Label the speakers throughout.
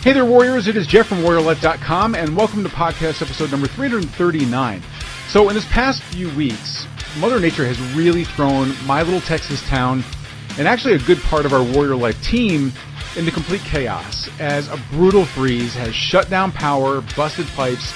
Speaker 1: Hey there, Warriors. It is Jeff from WarriorLife.com, and welcome to podcast episode number 339. So, in this past few weeks, Mother Nature has really thrown my little Texas town and actually a good part of our Warrior Life team into complete chaos as a brutal freeze has shut down power, busted pipes,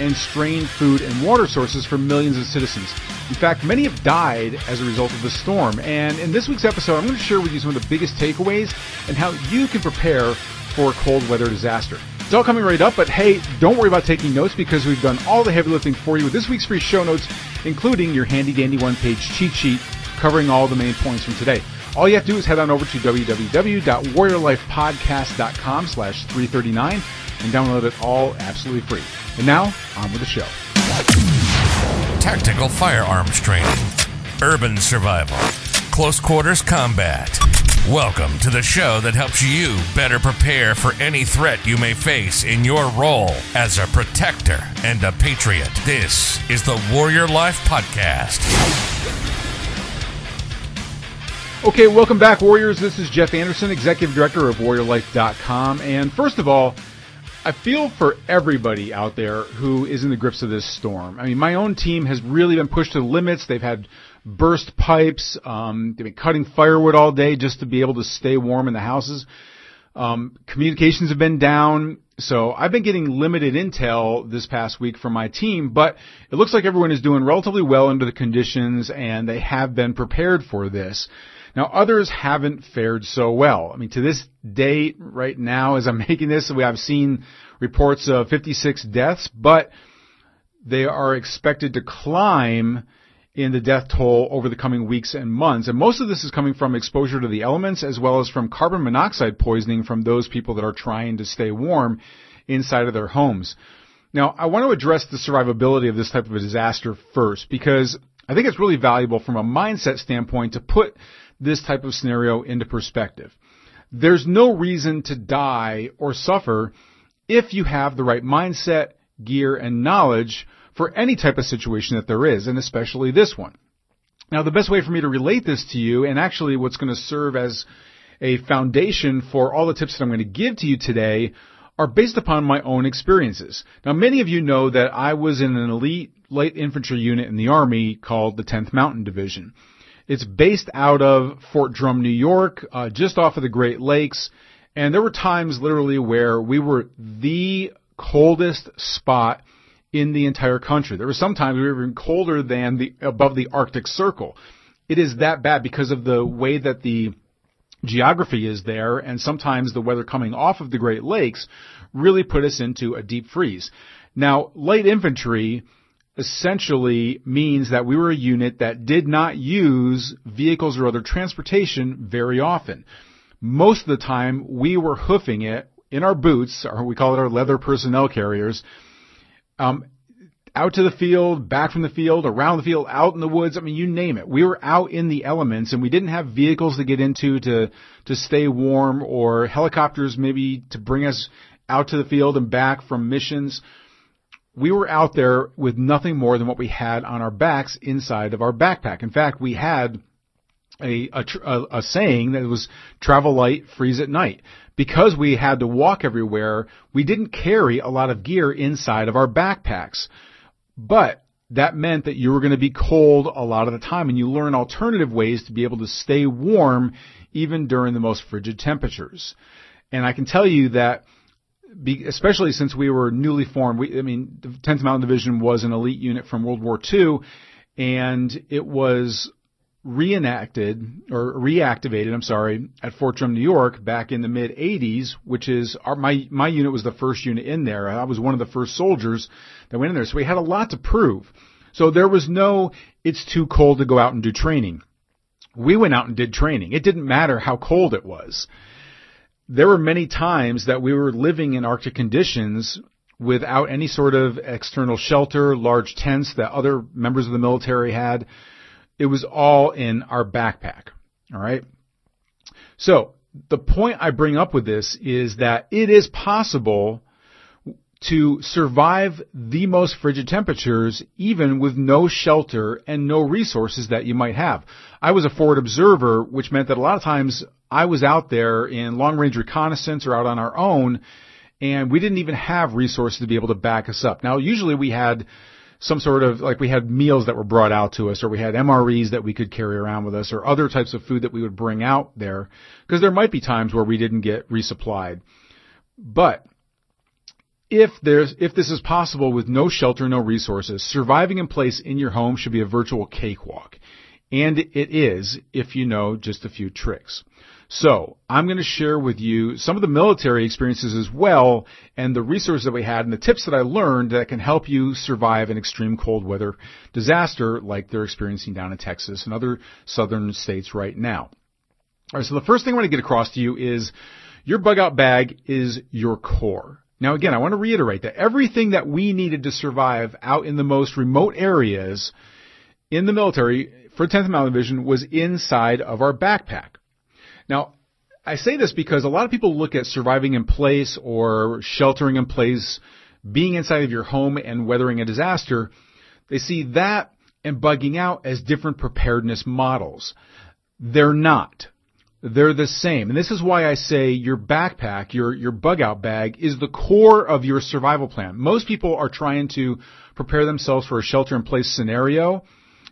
Speaker 1: and strained food and water sources for millions of citizens. In fact, many have died as a result of the storm. And in this week's episode, I'm going to share with you some of the biggest takeaways and how you can prepare for cold weather disaster. It's all coming right up, but hey, don't worry about taking notes because we've done all the heavy lifting for you with this week's free show notes, including your handy dandy one page cheat sheet covering all the main points from today. All you have to do is head on over to www.warriorlifepodcast.com slash 339 and download it all absolutely free. And now, on with the show.
Speaker 2: Tactical firearms training, urban survival, close quarters combat. Welcome to the show that helps you better prepare for any threat you may face in your role as a protector and a patriot. This is the Warrior Life Podcast.
Speaker 1: Okay, welcome back, Warriors. This is Jeff Anderson, Executive Director of WarriorLife.com. And first of all, I feel for everybody out there who is in the grips of this storm. I mean, my own team has really been pushed to the limits. They've had burst pipes. Um, they've been cutting firewood all day just to be able to stay warm in the houses. Um, communications have been down. So I've been getting limited intel this past week from my team, but it looks like everyone is doing relatively well under the conditions and they have been prepared for this. Now others haven't fared so well. I mean, to this date, right now, as I'm making this, we have seen reports of 56 deaths, but they are expected to climb in the death toll over the coming weeks and months. And most of this is coming from exposure to the elements as well as from carbon monoxide poisoning from those people that are trying to stay warm inside of their homes. Now, I want to address the survivability of this type of a disaster first because I think it's really valuable from a mindset standpoint to put this type of scenario into perspective. There's no reason to die or suffer if you have the right mindset, gear, and knowledge for any type of situation that there is, and especially this one. Now, the best way for me to relate this to you, and actually what's going to serve as a foundation for all the tips that I'm going to give to you today, are based upon my own experiences. Now, many of you know that I was in an elite light infantry unit in the Army called the 10th Mountain Division. It's based out of Fort Drum, New York, uh, just off of the Great Lakes. And there were times literally where we were the coldest spot in the entire country. There were sometimes we were even colder than the above the Arctic Circle. It is that bad because of the way that the geography is there and sometimes the weather coming off of the Great Lakes really put us into a deep freeze. Now, light infantry essentially means that we were a unit that did not use vehicles or other transportation very often. Most of the time, we were hoofing it in our boots, or we call it our leather personnel carriers, um, out to the field, back from the field, around the field, out in the woods. I mean, you name it. We were out in the elements and we didn't have vehicles to get into to, to stay warm or helicopters maybe to bring us out to the field and back from missions we were out there with nothing more than what we had on our backs inside of our backpack. In fact, we had a, a, a, saying that was travel light, freeze at night. Because we had to walk everywhere, we didn't carry a lot of gear inside of our backpacks. But that meant that you were going to be cold a lot of the time and you learn alternative ways to be able to stay warm even during the most frigid temperatures. And I can tell you that be, especially since we were newly formed. We, I mean, the 10th Mountain Division was an elite unit from World War II, and it was reenacted or reactivated, I'm sorry, at Fort Drum, New York back in the mid 80s, which is our, my, my unit was the first unit in there. I was one of the first soldiers that went in there. So we had a lot to prove. So there was no, it's too cold to go out and do training. We went out and did training. It didn't matter how cold it was there were many times that we were living in Arctic conditions without any sort of external shelter, large tents that other members of the military had. It was all in our backpack. All right. So the point I bring up with this is that it is possible to survive the most frigid temperatures even with no shelter and no resources that you might have. I was a forward observer, which meant that a lot of times I was out there in long range reconnaissance or out on our own and we didn't even have resources to be able to back us up. Now, usually we had some sort of, like we had meals that were brought out to us, or we had MREs that we could carry around with us, or other types of food that we would bring out there, because there might be times where we didn't get resupplied. But, if there's, if this is possible with no shelter, no resources, surviving in place in your home should be a virtual cakewalk. And it is if you know just a few tricks. So I'm going to share with you some of the military experiences as well and the resources that we had and the tips that I learned that can help you survive an extreme cold weather disaster like they're experiencing down in Texas and other southern states right now. Alright, so the first thing I want to get across to you is your bug out bag is your core. Now again, I want to reiterate that everything that we needed to survive out in the most remote areas in the military for 10th Mountain Division was inside of our backpack. Now, I say this because a lot of people look at surviving in place or sheltering in place, being inside of your home and weathering a disaster. They see that and bugging out as different preparedness models. They're not. They're the same. And this is why I say your backpack, your, your bug out bag is the core of your survival plan. Most people are trying to prepare themselves for a shelter in place scenario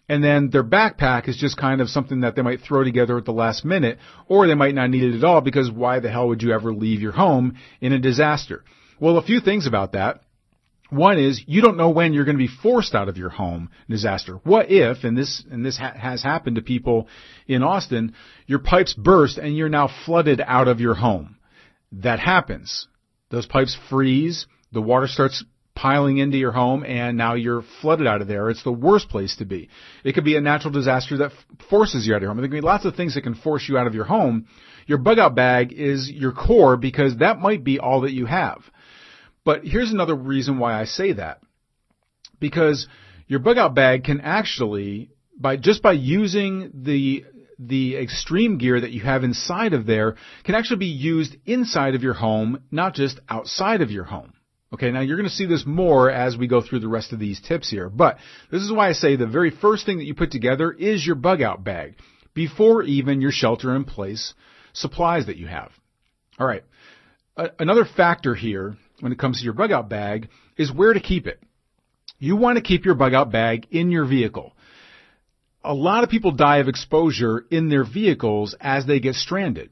Speaker 1: and then their backpack is just kind of something that they might throw together at the last minute, or they might not need it at all because why the hell would you ever leave your home in a disaster? Well, a few things about that. One is you don't know when you're going to be forced out of your home disaster. What if, and this and this ha- has happened to people in Austin, your pipes burst and you're now flooded out of your home. That happens. Those pipes freeze. The water starts piling into your home and now you're flooded out of there. It's the worst place to be. It could be a natural disaster that forces you out of your home. There can be lots of things that can force you out of your home. Your bug out bag is your core because that might be all that you have. But here's another reason why I say that. Because your bug out bag can actually, by, just by using the the extreme gear that you have inside of there can actually be used inside of your home, not just outside of your home. Okay, now you're going to see this more as we go through the rest of these tips here, but this is why I say the very first thing that you put together is your bug out bag before even your shelter in place supplies that you have. All right. another factor here when it comes to your bug out bag is where to keep it. You want to keep your bug out bag in your vehicle. A lot of people die of exposure in their vehicles as they get stranded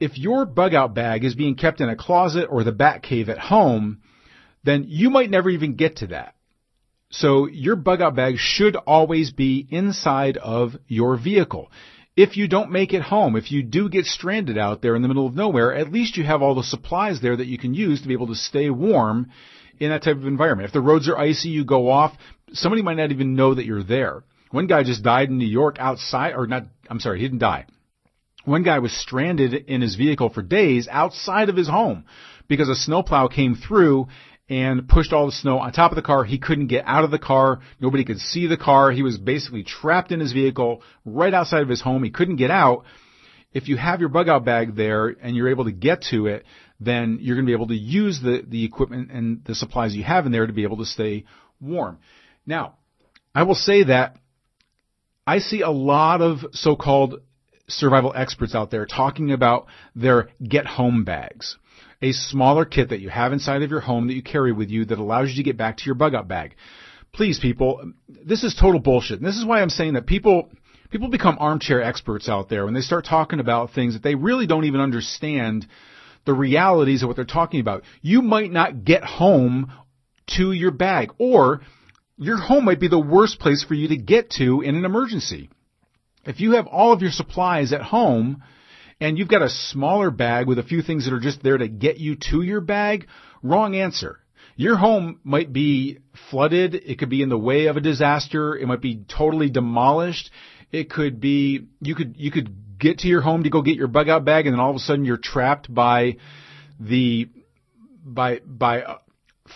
Speaker 1: if your bug out bag is being kept in a closet or the bat cave at home, then you might never even get to that. So your bug out bag should always be inside of your vehicle. If you don't make it home, if you do get stranded out there in the middle of nowhere, at least you have all the supplies there that you can use to be able to stay warm in that type of environment. If the roads are icy, you go off, somebody might not even know that you're there. One guy just died in New York outside, or not, I'm sorry, he didn't die. One guy was stranded in his vehicle for days outside of his home because a snowplow came through and pushed all the snow on top of the car. He couldn't get out of the car. Nobody could see the car. He was basically trapped in his vehicle right outside of his home. He couldn't get out. If you have your bug out bag there and you're able to get to it, then you're going to be able to use the, the equipment and the supplies you have in there to be able to stay warm. Now, I will say that I see a lot of so-called survival experts out there talking about their get home bags. A smaller kit that you have inside of your home that you carry with you that allows you to get back to your bug out bag. Please people, this is total bullshit. And this is why I'm saying that people, people become armchair experts out there when they start talking about things that they really don't even understand the realities of what they're talking about. You might not get home to your bag or your home might be the worst place for you to get to in an emergency. If you have all of your supplies at home and you've got a smaller bag with a few things that are just there to get you to your bag, wrong answer. Your home might be flooded. It could be in the way of a disaster. It might be totally demolished. It could be, you could, you could get to your home to go get your bug out bag and then all of a sudden you're trapped by the, by, by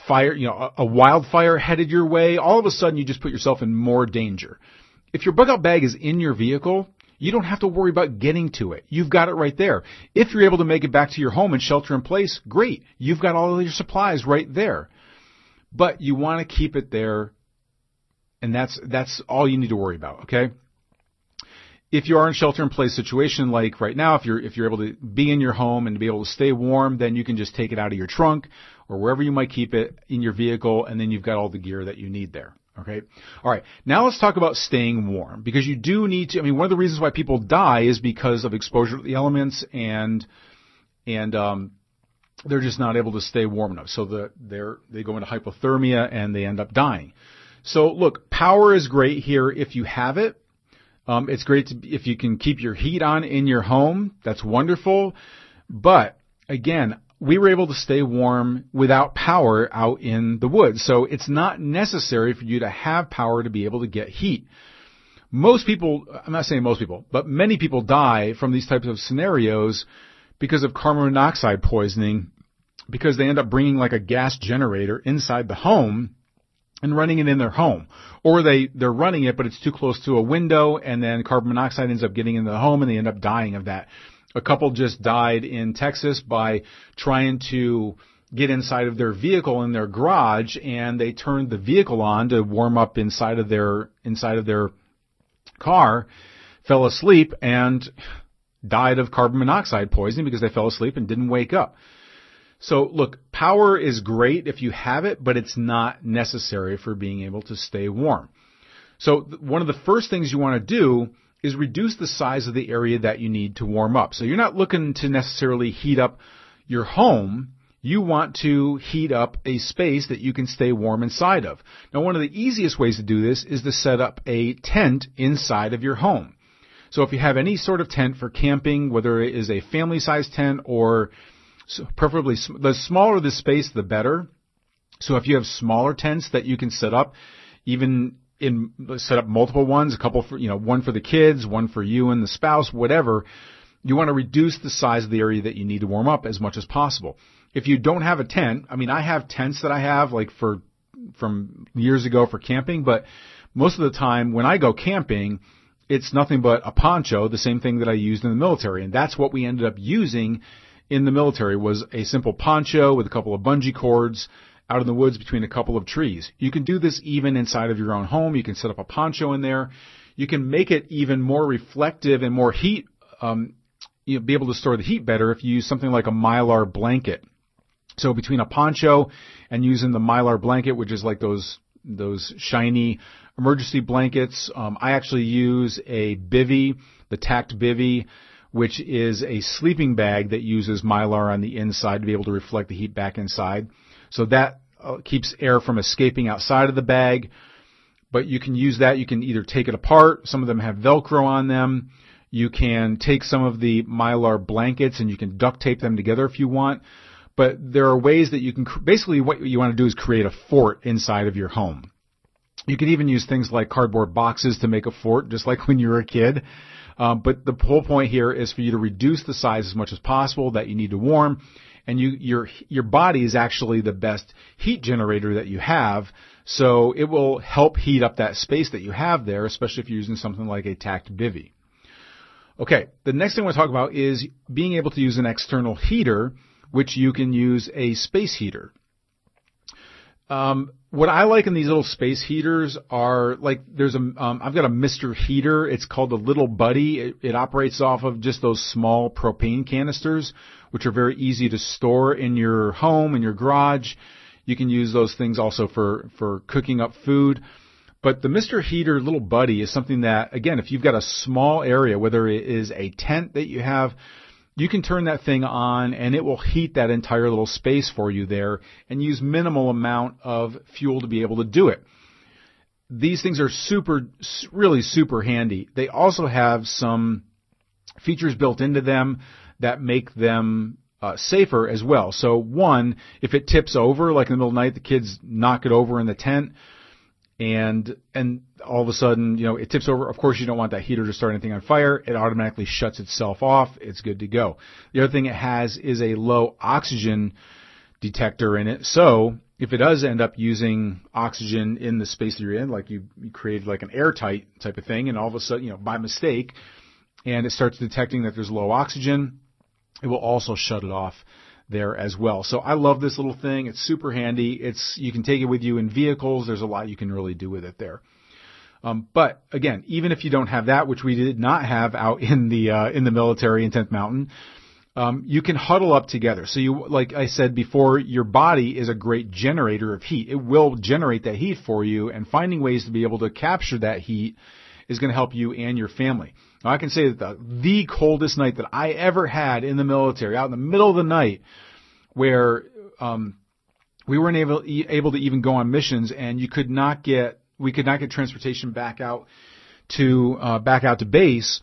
Speaker 1: fire, you know, a, a wildfire headed your way. All of a sudden you just put yourself in more danger if your bug out bag is in your vehicle, you don't have to worry about getting to it. You've got it right there. If you're able to make it back to your home and shelter in place, great. You've got all of your supplies right there. But you want to keep it there and that's that's all you need to worry about, okay? if you are in shelter in place situation like right now, if you're, if you're able to be in your home and be able to stay warm, then you can just take it out of your trunk or wherever you might keep it in your vehicle and then you've got all the gear that you need there. Okay. All right. Now let's talk about staying warm because you do need to, I mean, one of the reasons why people die is because of exposure to the elements and, and, um, they're just not able to stay warm enough. So the, they're, they go into hypothermia and they end up dying. So look, power is great here if you have it. Um, it's great to, if you can keep your heat on in your home. That's wonderful. But again, we were able to stay warm without power out in the woods. So it's not necessary for you to have power to be able to get heat. Most people, I'm not saying most people, but many people die from these types of scenarios because of carbon monoxide poisoning because they end up bringing like a gas generator inside the home and running it in their home. Or they, they're running it, but it's too close to a window and then carbon monoxide ends up getting into the home and they end up dying of that. A couple just died in Texas by trying to get inside of their vehicle in their garage and they turned the vehicle on to warm up inside of their, inside of their car, fell asleep and died of carbon monoxide poisoning because they fell asleep and didn't wake up. So look, power is great if you have it, but it's not necessary for being able to stay warm. So one of the first things you want to do is reduce the size of the area that you need to warm up. So you're not looking to necessarily heat up your home. You want to heat up a space that you can stay warm inside of. Now one of the easiest ways to do this is to set up a tent inside of your home. So if you have any sort of tent for camping, whether it is a family size tent or preferably, the smaller the space, the better. So if you have smaller tents that you can set up, even in, set up multiple ones, a couple for, you know, one for the kids, one for you and the spouse, whatever, you want to reduce the size of the area that you need to warm up as much as possible. If you don't have a tent, I mean, I have tents that I have like for, from years ago for camping, but most of the time when I go camping, it's nothing but a poncho, the same thing that I used in the military. And that's what we ended up using in the military was a simple poncho with a couple of bungee cords out in the woods between a couple of trees. You can do this even inside of your own home. You can set up a poncho in there. You can make it even more reflective and more heat, um, you know, be able to store the heat better if you use something like a mylar blanket. So between a poncho and using the mylar blanket, which is like those those shiny emergency blankets, um, I actually use a bivy, the tact bivy which is a sleeping bag that uses mylar on the inside to be able to reflect the heat back inside. So that uh, keeps air from escaping outside of the bag. But you can use that. You can either take it apart. Some of them have Velcro on them. You can take some of the mylar blankets and you can duct tape them together if you want. But there are ways that you can, basically what you want to do is create a fort inside of your home. You can even use things like cardboard boxes to make a fort, just like when you were a kid. Um, but the whole point here is for you to reduce the size as much as possible that you need to warm. And you, your, your body is actually the best heat generator that you have. So it will help heat up that space that you have there, especially if you're using something like a tact bivy. Okay, the next thing I want to talk about is being able to use an external heater, which you can use a space heater. Um, what I like in these little space heaters are like there's a um, I've got a Mr. Heater. It's called the Little Buddy. It, it operates off of just those small propane canisters, which are very easy to store in your home in your garage. You can use those things also for for cooking up food. But the Mr. Heater Little Buddy is something that again, if you've got a small area, whether it is a tent that you have you can turn that thing on and it will heat that entire little space for you there and use minimal amount of fuel to be able to do it. These things are super, really super handy. They also have some features built into them that make them uh, safer as well. So one, if it tips over, like in the middle of the night, the kids knock it over in the tent, and and all of a sudden, you know, it tips over. Of course, you don't want that heater to start anything on fire. It automatically shuts itself off. It's good to go. The other thing it has is a low oxygen detector in it. So if it does end up using oxygen in the space that you're in, like you, you created like an airtight type of thing, and all of a sudden, you know, by mistake, and it starts detecting that there's low oxygen, it will also shut it off there as well. So I love this little thing. It's super handy. It's, you can take it with you in vehicles. There's a lot you can really do with it there. Um, but again, even if you don't have that, which we did not have out in the uh, in the military in 10th Mountain, um, you can huddle up together. So you, like I said before, your body is a great generator of heat. It will generate that heat for you, and finding ways to be able to capture that heat is going to help you and your family. Now, I can say that the, the coldest night that I ever had in the military, out in the middle of the night, where um, we weren't able able to even go on missions, and you could not get we could not get transportation back out to uh, back out to base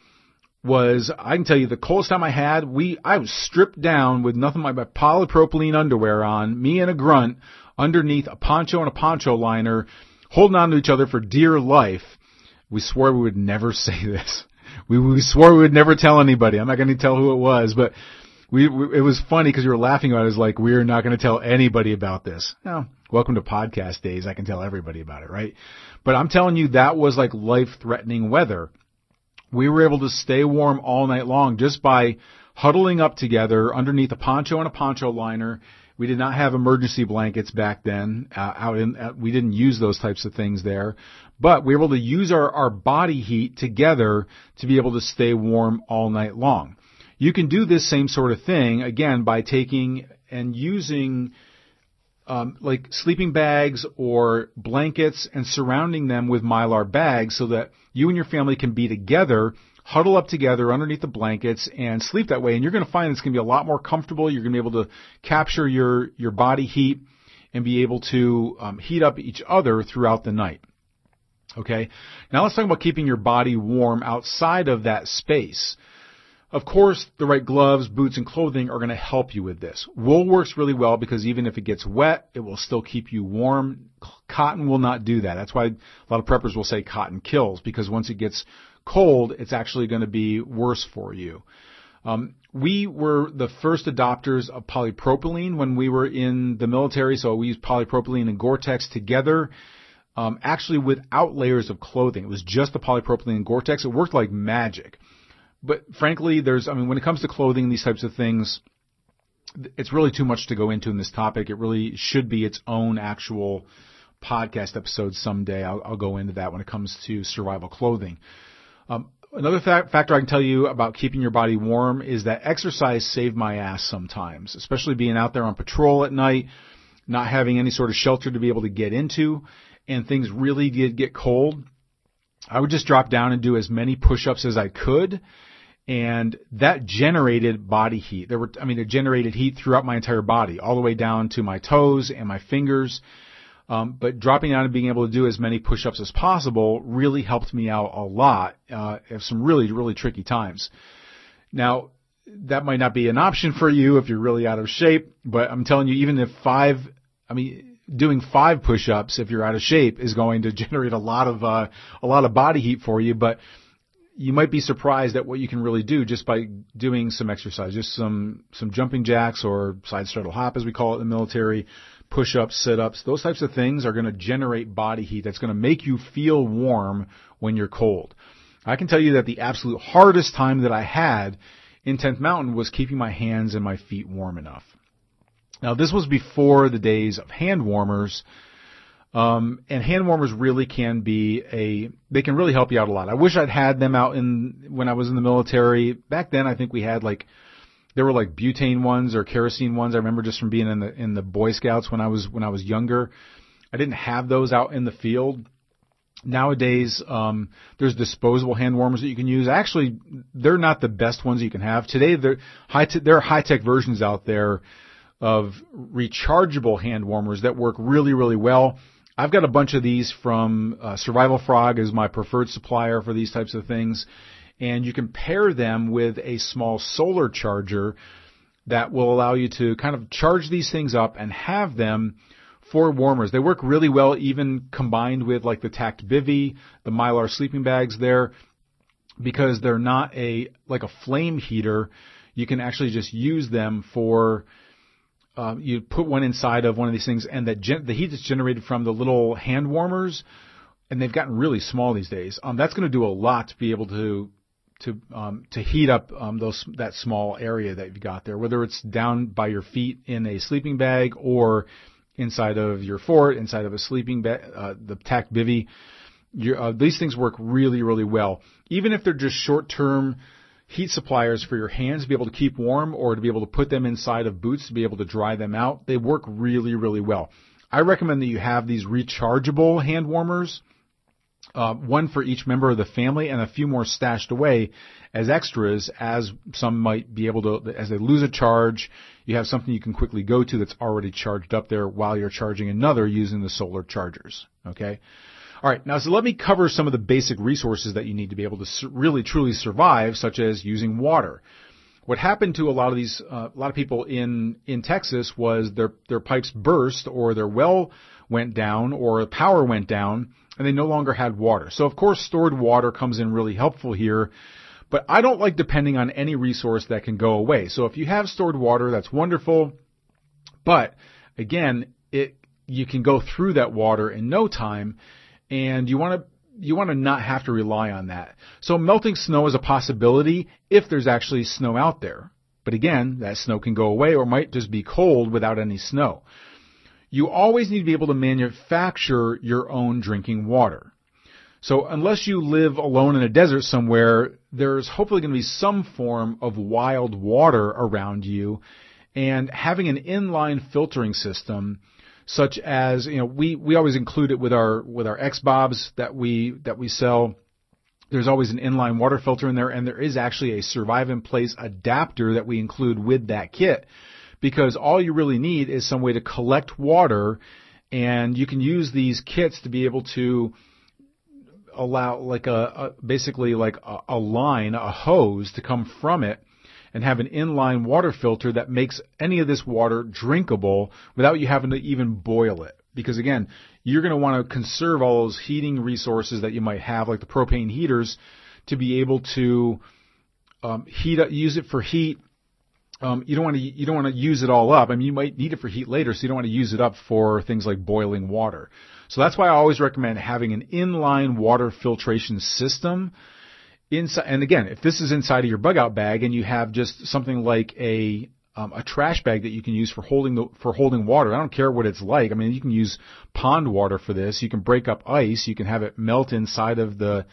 Speaker 1: was I can tell you the coldest time I had. We I was stripped down with nothing but my polypropylene underwear on, me and a grunt underneath a poncho and a poncho liner, holding on to each other for dear life. We swore we would never say this. We, we swore we would never tell anybody. I'm not going to tell who it was, but we, we it was funny because we were laughing about it. It was like we're not going to tell anybody about this. Now, welcome to podcast days. I can tell everybody about it, right? But I'm telling you, that was like life-threatening weather we were able to stay warm all night long just by huddling up together underneath a poncho and a poncho liner. We did not have emergency blankets back then. Uh, out in, uh, we didn't use those types of things there, but we're able to use our, our body heat together to be able to stay warm all night long. You can do this same sort of thing again by taking and using um, like sleeping bags or blankets and surrounding them with mylar bags so that you and your family can be together, huddle up together underneath the blankets and sleep that way. And you're going to find it's going to be a lot more comfortable. You're going to be able to capture your, your body heat and be able to um, heat up each other throughout the night. Okay. Now let's talk about keeping your body warm outside of that space. Of course, the right gloves, boots, and clothing are going to help you with this. Wool works really well because even if it gets wet, it will still keep you warm. Cotton will not do that. That's why a lot of preppers will say cotton kills because once it gets cold, it's actually going to be worse for you. Um, we were the first adopters of polypropylene when we were in the military, so we used polypropylene and Gore-Tex together. Um, actually, without layers of clothing, it was just the polypropylene and Gore-Tex. It worked like magic. But frankly, there's, I mean, when it comes to clothing, and these types of things, it's really too much to go into in this topic. It really should be its own actual podcast episode someday. I'll, I'll go into that when it comes to survival clothing. Um, another fa- factor I can tell you about keeping your body warm is that exercise saved my ass sometimes, especially being out there on patrol at night, not having any sort of shelter to be able to get into, and things really did get cold. I would just drop down and do as many push-ups as I could and that generated body heat. There were, I mean, it generated heat throughout my entire body, all the way down to my toes and my fingers. Um, but dropping down and being able to do as many push-ups as possible really helped me out a lot uh, at some really, really tricky times. Now, that might not be an option for you if you're really out of shape, but I'm telling you, even if five, I mean, doing five push-ups if you're out of shape is going to generate a lot of uh, a lot of body heat for you, but you might be surprised at what you can really do just by doing some exercise, just some some jumping jacks or side straddle hop as we call it in the military, push-ups, sit-ups. Those types of things are going to generate body heat that's going to make you feel warm when you're cold. I can tell you that the absolute hardest time that I had in 10th Mountain was keeping my hands and my feet warm enough. Now this was before the days of hand warmers um, and hand warmers really can be a, they can really help you out a lot. I wish I'd had them out in, when I was in the military. Back then I think we had like, there were like butane ones or kerosene ones. I remember just from being in the, in the Boy Scouts when I was, when I was younger. I didn't have those out in the field. Nowadays, um, there's disposable hand warmers that you can use. Actually, they're not the best ones you can have. Today, there high te- there are high tech versions out there of rechargeable hand warmers that work really, really well. I've got a bunch of these from uh, Survival Frog is my preferred supplier for these types of things, and you can pair them with a small solar charger that will allow you to kind of charge these things up and have them for warmers. They work really well even combined with like the Tact Bivy, the Mylar sleeping bags there, because they're not a like a flame heater. You can actually just use them for um, you put one inside of one of these things, and that gen- the heat that's generated from the little hand warmers, and they've gotten really small these days. Um, that's going to do a lot to be able to to um, to heat up um, those that small area that you've got there, whether it's down by your feet in a sleeping bag or inside of your fort, inside of a sleeping bag, uh, the tact bivy. uh, these things work really, really well. Even if they're just short-term heat suppliers for your hands to be able to keep warm or to be able to put them inside of boots to be able to dry them out, they work really, really well. I recommend that you have these rechargeable hand warmers, uh, one for each member of the family and a few more stashed away as extras as some might be able to, as they lose a charge, you have something you can quickly go to that's already charged up there while you're charging another using the solar chargers. Okay. All right. Now, so let me cover some of the basic resources that you need to be able to really truly survive, such as using water. What happened to a lot of these, uh, a lot of people in, in Texas was their, their pipes burst or their well went down or power went down and they no longer had water. So of course stored water comes in really helpful here. But I don't like depending on any resource that can go away. So if you have stored water, that's wonderful. But again, it, you can go through that water in no time and you want to you want to not have to rely on that. So melting snow is a possibility if there's actually snow out there. But again, that snow can go away or might just be cold without any snow. You always need to be able to manufacture your own drinking water. So unless you live alone in a desert somewhere, there's hopefully going to be some form of wild water around you and having an inline filtering system such as, you know, we, we always include it with our, with our X-Bobs that we, that we sell. There's always an inline water filter in there and there is actually a survive in place adapter that we include with that kit because all you really need is some way to collect water and you can use these kits to be able to allow like a, a basically like a, a line, a hose to come from it and have an inline water filter that makes any of this water drinkable without you having to even boil it. Because again, you're going to want to conserve all those heating resources that you might have, like the propane heaters, to be able to um, heat use it for heat. Um, you don't want to you don't want to use it all up. I mean, you might need it for heat later, so you don't want to use it up for things like boiling water. So that's why I always recommend having an inline water filtration system inside, and again, if this is inside of your bug out bag and you have just something like a um, a trash bag that you can use for holding the for holding water. I don't care what it's like. I mean, you can use pond water for this. You can break up ice. You can have it melt inside of the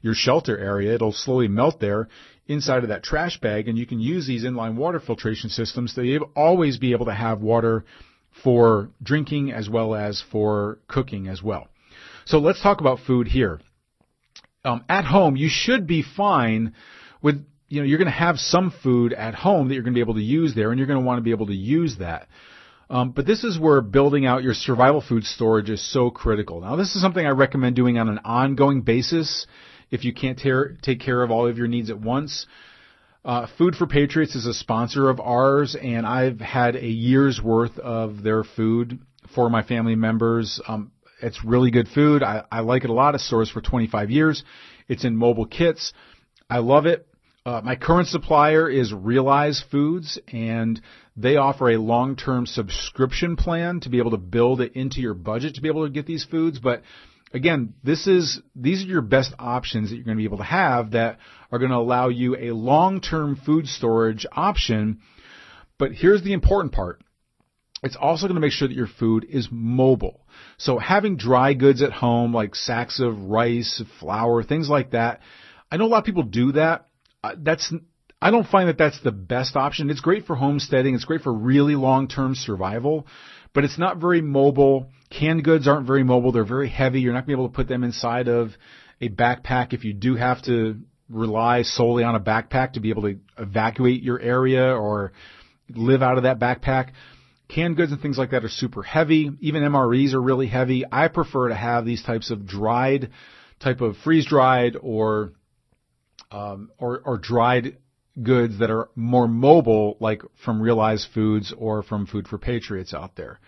Speaker 1: your shelter area. It'll slowly melt there inside of that trash bag, and you can use these inline water filtration systems to always be able to have water for drinking as well as for cooking as well. So let's talk about food here um, at home, you should be fine with, you know, you're going to have some food at home that you're going to be able to use there, and you're going to want to be able to use that. Um, but this is where building out your survival food storage is so critical. Now, this is something I recommend doing on an ongoing basis if you can't take care of all of your needs at once. Uh, food for Patriots is a sponsor of ours, and I've had a year's worth of their food for my family members. Um, it's really good food. I, I like it a lot. It stores for 25 years. It's in mobile kits. I love it. Uh, my current supplier is Realize Foods, and they offer a long-term subscription plan to be able to build it into your budget to be able to get these foods. But again, this is these are your best options that you're going to be able to have that are going to allow you a long-term food storage option. But here's the important part. It's also going to make sure that your food is mobile. So having dry goods at home, like sacks of rice, flour, things like that. I know a lot of people do that. Uh, that's, I don't find that that's the best option. It's great for homesteading. It's great for really long-term survival, but it's not very mobile. Canned goods aren't very mobile. They're very heavy. You're not going to be able to put them inside of a backpack if you do have to rely solely on a backpack to be able to evacuate your area or live out of that backpack. Canned goods and things like that are super heavy. Even MREs are really heavy. I prefer to have these types of dried, type of freeze dried or, um, or, or dried goods that are more mobile, like from Realized Foods or from Food for Patriots out there.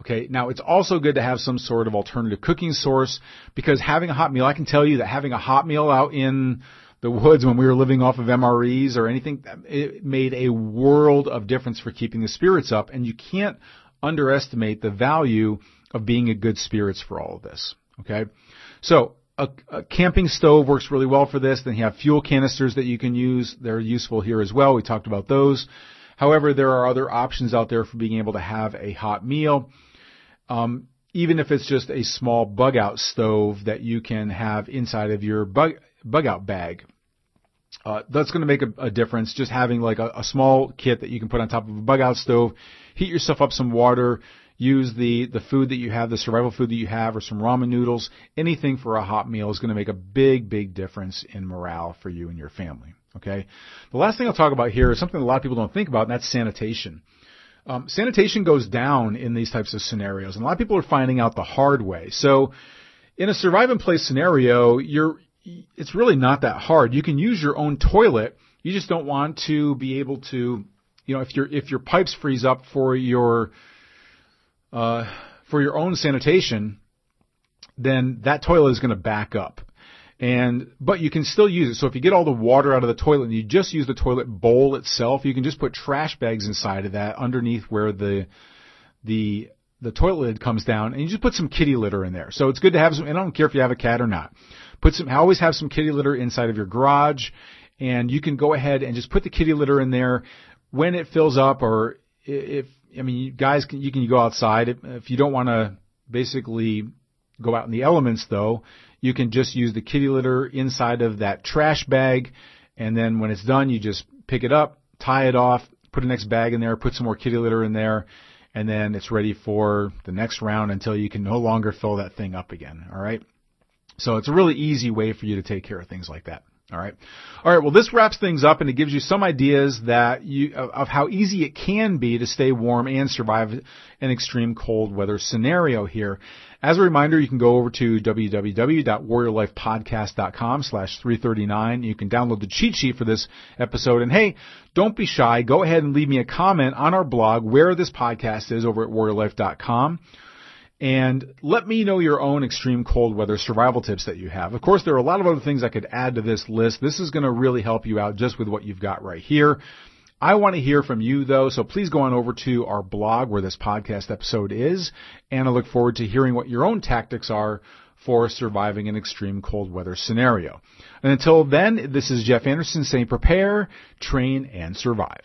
Speaker 1: Okay. Now it's also good to have some sort of alternative cooking source because having a hot meal, I can tell you that having a hot meal out in the woods when we were living off of MREs or anything, it made a world of difference for keeping the spirits up. And you can't underestimate the value of being in good spirits for all of this. Okay. So a, a, camping stove works really well for this. Then you have fuel canisters that you can use. They're useful here as well. We talked about those. However, there are other options out there for being able to have a hot meal. Um, even if it's just a small bug out stove that you can have inside of your bug, bug out bag. Uh, that's going to make a, a, difference. Just having like a, a, small kit that you can put on top of a bug out stove, heat yourself up some water, use the, the food that you have, the survival food that you have, or some ramen noodles. Anything for a hot meal is going to make a big, big difference in morale for you and your family. Okay. The last thing I'll talk about here is something a lot of people don't think about, and that's sanitation. Um, sanitation goes down in these types of scenarios, and a lot of people are finding out the hard way. So, in a survive and play scenario, you're it's really not that hard. You can use your own toilet. You just don't want to be able to, you know, if your if your pipes freeze up for your uh, for your own sanitation, then that toilet is going to back up. And, but you can still use it. So if you get all the water out of the toilet and you just use the toilet bowl itself, you can just put trash bags inside of that underneath where the, the, the toilet lid comes down and you just put some kitty litter in there. So it's good to have some, and I don't care if you have a cat or not. Put some, always have some kitty litter inside of your garage and you can go ahead and just put the kitty litter in there when it fills up or if, I mean, you guys can, you can go outside if, if you don't want to basically go out in the elements though, you can just use the kitty litter inside of that trash bag, and then when it's done, you just pick it up, tie it off, put a next bag in there, put some more kitty litter in there, and then it's ready for the next round until you can no longer fill that thing up again. All right. So it's a really easy way for you to take care of things like that. All right. All right. Well, this wraps things up and it gives you some ideas that you, of how easy it can be to stay warm and survive an extreme cold weather scenario here. As a reminder, you can go over to www.warriorlifepodcast.com slash 339. You can download the cheat sheet for this episode. And hey, don't be shy. Go ahead and leave me a comment on our blog where this podcast is over at warriorlife.com and let me know your own extreme cold weather survival tips that you have. Of course, there are a lot of other things I could add to this list. This is going to really help you out just with what you've got right here. I want to hear from you though, so please go on over to our blog where this podcast episode is, and I look forward to hearing what your own tactics are for surviving an extreme cold weather scenario. And until then, this is Jeff Anderson saying prepare, train, and survive.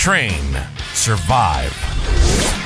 Speaker 2: train, survive.